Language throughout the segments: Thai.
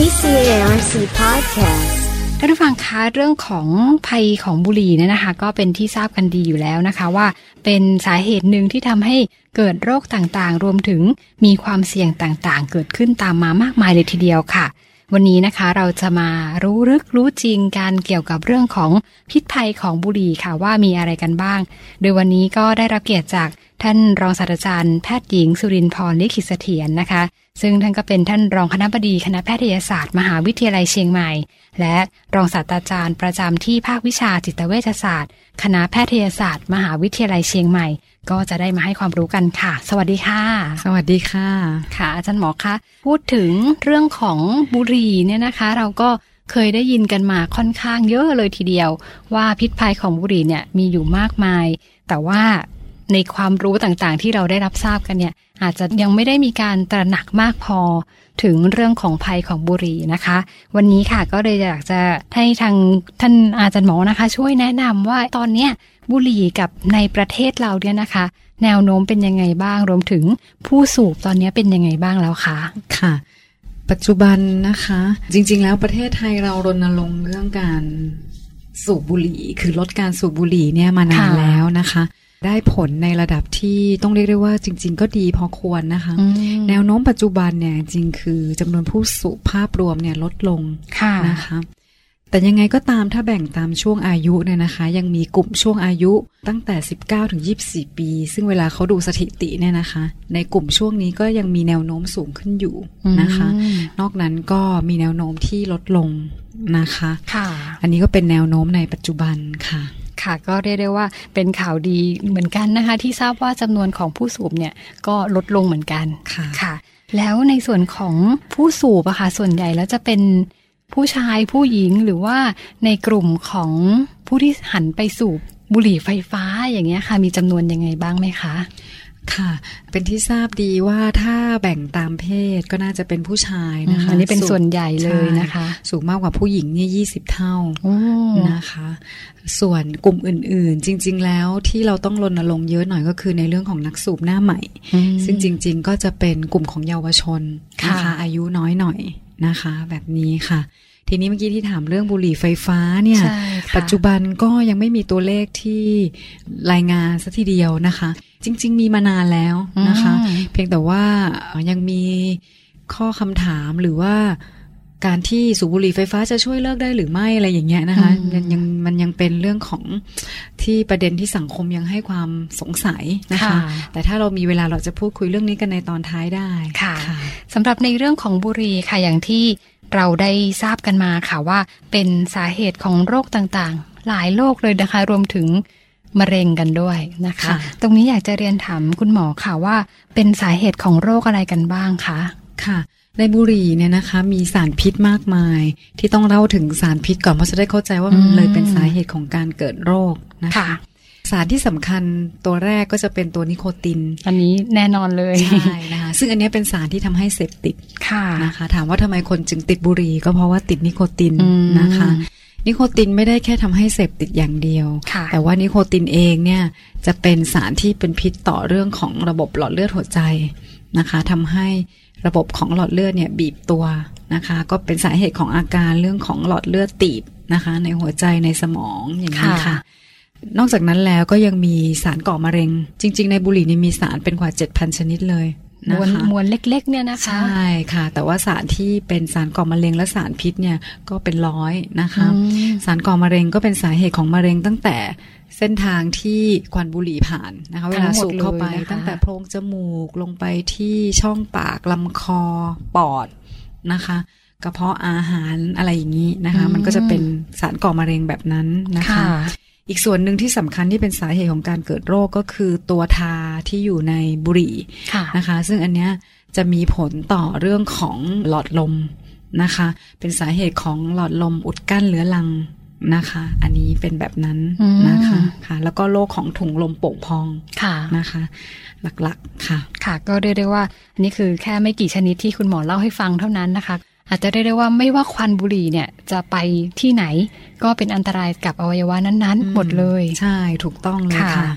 CCARC Podcast ท่านผู้ฟังคะเรื่องของภัยของบุหรี่เนี่ยนะคะ ก็เป็นที่ทราบกันดีอยู่แล้วนะคะ ว่าเป็นสาเหตุหนึ่งที่ทำให้เกิดโรคต่างๆ รวมถึงมีความเสี่ยงต่างๆ เกิดขึ้นตามมามากมายเลยทีเดียวค่ะ วันนี้นะคะเราจะมารู้ลึกรู้จริงการเกี่ยวกับเรื่องของพิษภัยของบุหรี่ค่ะว่ามีอะไรกันบ้าง โดยวันนี้ก็ได้รับเกียรติจาก ท่านรองศาสตราจารย์แพทย์หญิงสุรินทร์พรลิขิตเสถียรนะคะ ซึ่งท่านก็เป็นท่านรองคณะบดีคณะแพทยศาสตร์ มหาวิทยาลัยเชียงใหม่ และรองศาสตราจารย์ประจำที่ภาควิชาจิตเวชศาสตร์ คณะแพทยศาสตร์ มหาวิทยาลัยเชียงใหม่ ก็จะได้มาให้ความรู้กันค่ะ สวัสดีค่ะ สวัสดีค่ะ ค่ะอาจารย์หมอคะพูดถึงเรื่องของบุหรี่เนี่ยนะคะ เราก็เคยได้ยินกันมาค่อนข้างเยอะเลยทีเดียว ว่าพิษภัยของบุหรี่เนี่ยมีอยู่มากมาย แต่ว่า ในความรู้ต่างๆ ที่เราได้รับทราบกันเนี่ย อาจจะยังไม่ได้มีการตระหนักมากพอถึงเรื่องของภัยของบุหรี่นะคะ วันนี้ค่ะก็เลยอยากจะให้ทางท่านอาจารย์หมอนะคะ ช่วยแนะนำว่าตอนเนี้ยบุหรี่กับในประเทศเราเนี่ยนะคะ แนวโน้มเป็นยังไงบ้าง รวมถึงผู้สูบตอนนี้เป็นยังไงบ้างแล้วคะค่ะ ปัจจุบันนะคะ จริง ๆ แล้วประเทศไทยเรารณรงค์เรื่องการสูบบุหรี่ คือลดการสูบบุหรี่เนี่ยมานานแล้วนะคะ ได้ผลในระดับที่ต้องเรียกได้ว่าจริง ๆ ก็ดีพอควรนะคะ แนวโน้มปัจจุบันเนี่ยจริงคือจำนวนผู้สูบภาพรวมเนี่ยลดลงค่ะนะคะแต่ยังไงก็ตามถ้าแบ่งตามช่วงอายุเนี่ยนะคะ ยังมีกลุ่มช่วงอายุตั้งแต่ 19ถึง24 ปี ซึ่งเวลาเขาดูสถิติเนี่ยนะคะ ในกลุ่มช่วงนี้ก็ยังมีแนวโน้มสูงขึ้นอยู่นะคะอืมนอกนั้นก็มีแนวโน้มที่ลดลงนะคะค่ะอันนี้ก็เป็นแนวโน้มในปัจจุบันค่ะ ค่ะก็เรียกได้ว่าเป็นข่าวดีเหมือนกันนะคะ ที่ทราบว่าจำนวนของผู้สูบเนี่ยก็ลดลงเหมือนกันค่ะค่ะแล้วในส่วนของผู้สูบอะค่ะส่วนใหญ่แล้วจะเป็นผู้ชายผู้หญิงหรือว่าในกลุ่มของผู้ที่หันไปสูบบุหรี่ไฟฟ้าอย่างเงี้ยค่ะ มีจำนวนยังไงบ้างไหมคะ ค่ะ เป็นที่ทราบดีว่าถ้าแบ่งตามเพศก็น่าจะเป็นผู้ชายนะคะอันนี้เป็นสูงส่วนใหญ่เลยนะคะใช่สูงมากกว่าผู้หญิงเนี่ยยี่สิบเท่าโอ้นะคะ ส่วนกลุ่มอื่นๆ จริง ๆ แล้วที่เราต้องรณรงค์เยอะหน่อยก็คือในเรื่องของนักสูบหน้าใหม่อืมซึ่งจริง ๆ ก็จะเป็นกลุ่มของเยาวชนนะค่ะคะอายุน้อยหน่อยนะคะ แบบนี้ค่ะทีนี้เมื่อกี้ที่ถามเรื่องบุหรี่ไฟฟ้าเนี่ยใช่ค่ะปัจจุบันก็ยังไม่มีตัวเลขที่รายงานสัทีเดียวนะคะ จริง ๆ มีมานานแล้วนะคะอืมเพียงแต่ว่าเอ่อยังมีข้อคำถามหรือว่าการที่สูบบุหรี่ไฟฟ้าจะช่วยเลิกได้หรือไม่อะไรอย่างเงี้ยนะคะอืมยังยังมันยังเป็นเรื่องของที่ประเด็นที่สังคมยังให้ความสงสัยนะคะค่ะแต่ถ้าเรามีเวลาเราจะพูดคุยเรื่องนี้กันในตอนท้ายได้ค่ะสำหรับในเรื่องของบุหรี่ค่ะอย่างที่เราได้ทราบกันมาค่ะว่าเป็นสาเหตุของโรคต่างๆ หลายโรคเลยนะคะ รวมถึง มะเร็งกันด้วยนะคะค่ะตรงนี้อยากจะเรียนถามคุณหมอค่ะว่า เป็นสาเหตุของโรคอะไรกันบ้างคะค่ะในบุหรี่เนี่ยนะคะมีสารพิษมากมาย ที่ต้องเล่าถึงสารพิษก่อนเพราะจะได้เข้าใจว่ามันอืมเลยเป็นสาเหตุของการเกิดโรคนะคะค่ะสารที่สำคัญตัวแรกก็จะเป็นตัวนิโคติน อันนี้แน่นอนเลยใช่นะคะซึ่งอันเนี้ยเป็นสารที่ทำให้เสพติดค่ะนะคะ ถามว่าทำไมคนจึงติดบุหรี่ก็เพราะว่าติดนิโคตินอืมนะคะ นิโคตินไม่ได้แค่ทำให้เสพติดอย่างเดียวค่ะแต่ว่านิโคตินเองเนี่ยจะเป็นสารที่เป็นพิษต่อเรื่องของระบบหลอดเลือดหัวใจนะคะทำให้ระบบของหลอดเลือดเนี่ยบีบตัวนะคะ ก็เป็นสาเหตุของอาการเรื่องของหลอดเลือดตีบนะคะ ในหัวใจในสมองอย่างนี้ค่ะค่ะนอกจากนั้นแล้วก็ยังมีสารก่อมะเร็ง จริง ๆ ในบุหรี่นี่มีสารเป็นกว่า 7,000 ชนิดเลย มนะวลคะมวลเล็กๆเนี่ยนะคะ ใช่ค่ะ แต่ว่าสารที่เป็นสารก่อมะเร็งและสารพิษเนี่ยก็เป็นร้อยนะคะอืมสารก่อมะเร็งก็เป็นสาเหตุของมะเร็งตั้งแต่เส้นทางที่ควันบุหรี่ผ่านนะคะเวลาสูบเข้าไปทั้งหมดเลยนะคะตั้งแต่โพรงจมูกลงไปที่ช่องปากลำคอปอดนะคะกระเพาะอาหารอะไรอย่างนี้นะคะ มันก็จะเป็นสารก่อมะเร็งแบบนั้นนะคะค่ะ อีกส่วนหนึ่งที่สำคัญที่เป็นสาเหตุของการเกิดโรคก็คือตัวทาที่อยู่ในบุหรี่ค่ะนะคะ ซึ่งอันเนี้ยจะมีผลต่อเรื่องของหลอดลมนะคะ เป็นสาเหตุของหลอดลมอุดกั้นเรื้อรังนะคะ อันนี้เป็นแบบนั้นอืมนะคะค่ะ แล้วก็โรคของถุงลมโป่งพองค่ะนะคะ หลักๆค่ะ ค่ะ ก็เรียกได้ว่า อันนี้คือแค่ไม่กี่ชนิดที่คุณหมอเล่าให้ฟังเท่านั้นนะคะ อาจจะเรียกได้ว่าไม่ว่าควันบุหรี่เนี่ยจะไปที่ไหน ก็เป็นอันตรายกับอวัยวะนั้นๆ หมดเลย ใช่ถูกต้องเลยค่ะค่ะ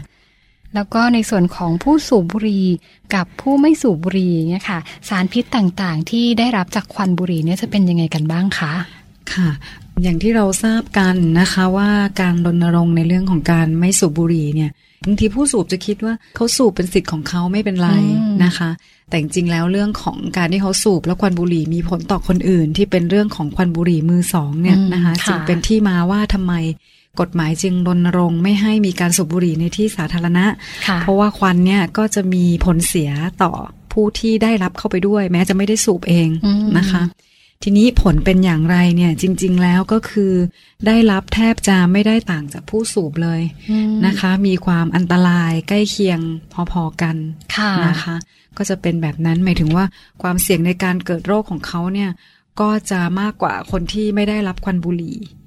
แล้วก็ในส่วนของผู้สูบบุหรี่กับผู้ไม่สูบบุหรี่เนี่ยค่ะ สารพิษต่างๆ ที่ได้รับจากควันบุหรี่เนี่ยจะเป็นยังไงกันบ้างคะ ค่ะ อย่างที่เราทราบกันนะคะว่าการรณรงค์ในเรื่องของการไม่สูบบุหรี่เนี่ยบางทีผู้สูบจะคิดว่าเขาสูบเป็นสิทธิ์ของเขาไม่เป็นไรอืมนะคะ แต่จริงๆแล้วเรื่องของการที่เขาสูบแล้วควันบุหรี่มีผลต่อคนอื่น ที่เป็นเรื่องของควันบุหรี่มือสองเนี่ยอืมนะคะค่ะจึงเป็นที่มาว่าทำไมกฎหมายจึงรณรงค์ไม่ให้มีการสูบบุหรี่ในที่สาธารณะค่ะเพราะว่าควันเนี่ยก็จะมีผลเสียต่อผู้ที่ได้รับเข้าไปด้วย แม้จะไม่ได้สูบเองอืมนะคะ ทีนี้ผลเป็นอย่างไรเนี่ยจริง ๆ แล้วก็คือได้รับแทบจะไม่ได้ต่างจากผู้สูบเลยอืมนะคะ มีความอันตรายใกล้เคียงพอๆกันค่ะนะคะ ก็จะเป็นแบบนั้นหมายถึงว่าความเสี่ยงในการเกิดโรคของเขาเนี่ยก็จะมากกว่าคนที่ไม่ได้รับควันบุหรี่อืม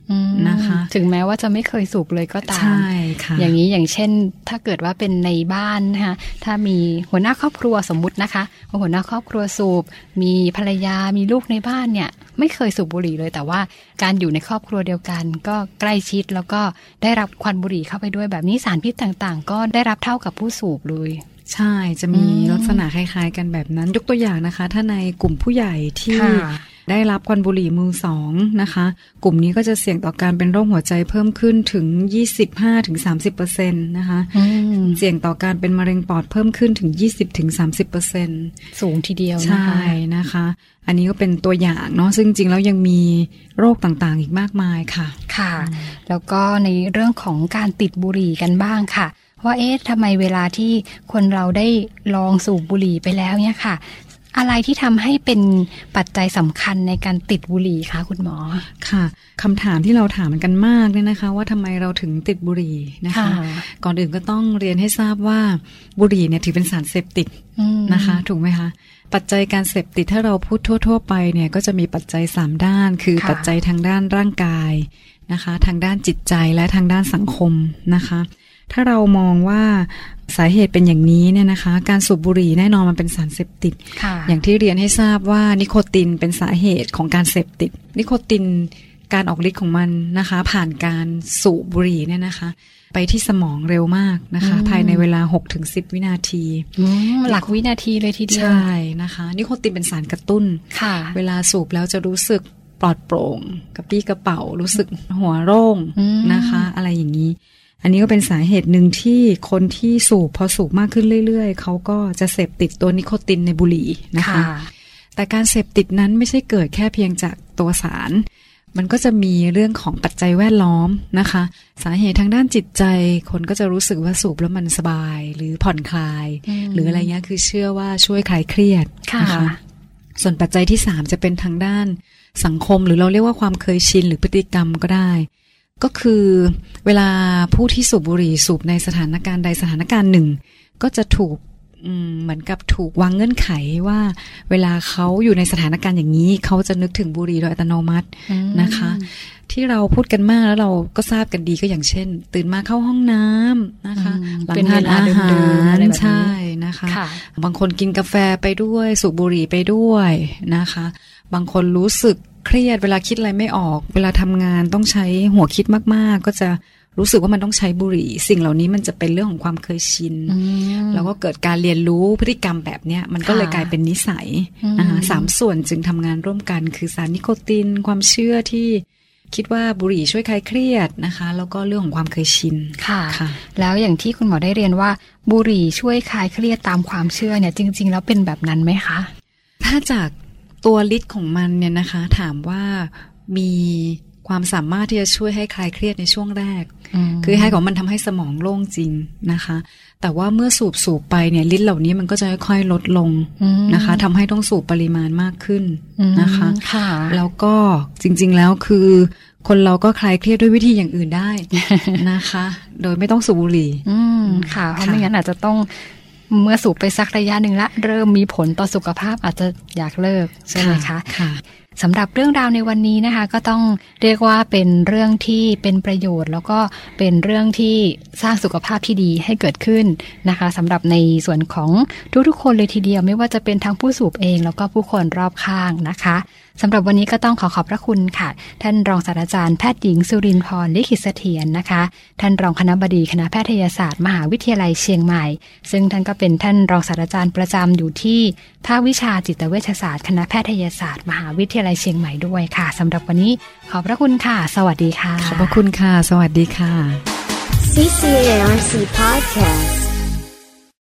นะคะ ถึงแม้ว่าจะไม่เคยสูบเลยก็ตามใช่ค่ะอย่างนี้อย่างเช่น ถ้าเกิดว่าเป็นในบ้านนะคะถ้ามีหัวหน้าครอบครัวสมมุตินะคะว่าหัวหน้าครอบครัวสูบ มีภรรยามีลูกในบ้านเนี่ย ไม่เคยสูบบุหรี่เลย แต่ว่าการอยู่ในครอบครัวเดียวกัน ก็ใกล้ชิดแล้วก็ได้รับควันบุหรี่เข้าไปด้วยแบบนี้สารพิษต่างๆ ก็ได้รับเท่ากับผู้สูบเลยใช่จะมีอืมลักษณะคล้ายๆ กันแบบนั้น ยกตัวอย่างนะคะ ถ้าในกลุ่มผู้ใหญ่ที่ค่ะ ได้รับควันบุหรี่มือสองนะคะ กลุ่มนี้ก็จะเสี่ยงต่อการเป็นโรคหัวใจเพิ่มขึ้นถึง 25-30%นะคะอืมเสี่ยงต่อการเป็นมะเร็งปอดเพิ่มขึ้นถึง 20-30%สูงทีเดียวนะใช่คะนะคะ อันนี้ก็เป็นตัวอย่างเนาะซึ่งจริงๆแล้วยังมีโรคต่างๆ อีกมากมายค่ะค่ะ แล้วก็ในเรื่องของการติดบุหรี่กันบ้างค่ะว่าเอ๊ะทำไมเวลาที่คนเราได้ลองสูบบุหรี่ไปแล้วเนี่ยค่ะ อะไรที่ทำให้เป็นปัจจัยสำคัญในการติดบุหรี่คะคุณหมอค่ะคำถามที่เราถามกันมากเนี่ยนะคะ ว่าทำไมเราถึงติดบุหรี่นะคะค่ะก่อนอื่นก็ต้องเรียนให้ทราบว่าบุหรี่เนี่ยถือเป็นสารเสพติดอืมนะคะ ถูกไหมคะปัจจัยการเสพติดถ้าเราพูดทั่ว ๆ ไปเนี่ยก็จะมีปัจจัย 3 ด้าน คือค่ะปัจจัยทางด้านร่างกายนะคะ ทางด้านจิตใจและทางด้านสังคมนะคะ ถ้าเรามองว่าสาเหตุเป็นอย่างนี้เนี่ยนะคะ การสูบบุหรี่แน่นอนมันเป็นสารเสพติดค่ะอย่างที่เรียนให้ทราบว่านิโคตินเป็นสาเหตุของการเสพติด นิโคตินการออกฤทธิ์ของมันนะคะ ผ่านการสูบบุหรี่เนี่ยนะคะ ไปที่สมองเร็วมากนะคะอืมภายในเวลา6-10 วินาทีอืมหลักวินาทีเลยทีเดียวใช่นะคะ นิโคตินเป็นสารกระตุ้นค่ะ เวลาสูบแล้วจะรู้สึกปลอดโปร่งกระปรี้กระเป๋ารู้สึกหัวโล่งอืมนะคะ อะไรอย่างนี้ อันนี้ก็เป็นสาเหตุหนึ่งที่คนที่สูบพอสูบมากขึ้นเรื่อยๆ เขาก็จะเสพติดตัวนิโคตินในบุหรี่นะคะค่ะแต่การเสพติดนั้นไม่ใช่เกิดแค่เพียงจากตัวสาร มันก็จะมีเรื่องของปัจจัยแวดล้อมนะคะ สาเหตุทางด้านจิตใจ คนก็จะรู้สึกว่าสูบแล้วมันสบาย หรือผ่อนคลายอืมหรืออะไรเงี้ยคือเชื่อว่าช่วยคลายเครียดค่ะนะคะส่วนปัจจัยที่สามจะเป็นทางด้านสังคมหรือเราเรียกว่าความเคยชินหรือพฤติกรรมก็ได้ ก็คือเวลาผู้ที่สูบบุหรี่สูบในสถานการณ์ใดสถานการณ์หนึ่ง ก็จะถูกอืมเหมือนกับถูกวางเงื่อนไขว่า เวลาเขาอยู่ในสถานการณ์อย่างนี้ เขาจะนึกถึงบุหรี่โดยอัตโนมัติอืมนะคะ ที่เราพูดกันมากแล้วเราก็ทราบกันดีก็อย่างเช่น ตื่นมาเข้าห้องน้ำนะคะอืมหลังเป็นทานเวลาอาหาเดิมๆอะไรรแบบนี้ใช่นะคะค่ะบางคนกินกาแฟไปด้วย สูบบุหรี่ไปด้วยนะคะ บางคนรู้สึก เครียดเวลาคิดอะไรไม่ออก เวลาทำงานต้องใช้หัวคิดมาก ๆ ก็จะรู้สึกว่ามันต้องใช้บุหรี่ สิ่งเหล่านี้มันจะเป็นเรื่องของความเคยชินอืมแล้วก็เกิดการเรียนรู้พฤติกรรมแบบเนี้ยมันก็เลยค่ะกลายเป็นนิสัยอืมนะคะสามส่วนจึงทำงานร่วมกัน คือสารนิโคติน ความเชื่อที่คิดว่าบุหรี่ช่วยคลายเครียดนะคะ แล้วก็เรื่องของความเคยชินค่ะค่ะแล้วอย่างที่คุณหมอได้เรียนว่า บุหรี่ช่วยคลายเครียดตามความเชื่อเนี่ยจริง ๆ แล้วเป็นแบบนั้นไหมคะ ถ้าจาก ตัวฤทธิ์ของมันเนี่ยนะคะ ถามว่ามีความสามารถที่จะช่วยให้คลายเครียดในช่วงแรกมคือให้ของมันทำให้สมองโล่งจริงนะคะ แต่ว่าเมื่อสูบสูบไปเนี่ยฤทธิ์เหล่านี้มันก็จะค่อยๆลดลงอืมนะคะทำให้ต้องสูบปริมาณมากขึ้นอืมนะคะค่ะแล้วก็จริงๆแล้วคือ คนเราก็คลายเครียดด้วยวิธีอย่างอื่นได้นะคะ โดยไม่ต้องสูบบุหรี่อืมค่ะเพราะค่ะไม่งั้นอาจจะต้อง เมื่อสูบไปสักระยะหนึ่งละ เริ่มมีผลต่อสุขภาพอาจจะอยากเลิกใช่ไหมคะค่ะสำหรับเรื่องราวในวันนี้นะคะ ก็ต้องเรียกว่าเป็นเรื่องที่เป็นประโยชน์ แล้วก็เป็นเรื่องที่สร้างสุขภาพที่ดีให้เกิดขึ้นนะคะสำหรับในส่วนของทุกๆคนเลยทีเดียว ไม่ว่าจะเป็นทั้งผู้สูบเอง แล้วก็ผู้คนรอบข้างนะคะ สำหรับวันนี้ก็ต้องขอขอบพระคุณค่ะ ท่านรองศาสตราจารย์แพทย์หญิงสุรินทร์พรลิขิตเสถียรนะคะ ท่านรองคณะบดีคณะแพทยศาสตร์ มหาวิทยาลัยเชียงใหม่ ซึ่งท่านก็เป็นท่านรองศาสตราจารย์ประจำอยู่ที่ภาควิชาจิตเวชศาสตร์ คณะแพทยศาสตร์ มหาวิทยาลัยเชียงใหม่ด้วยค่ะสำหรับวันนี้ขอบพระคุณค่ะ สวัสดีค่ะ ขอบพระคุณค่ะ สวัสดีค่ะ CCARC Podcast.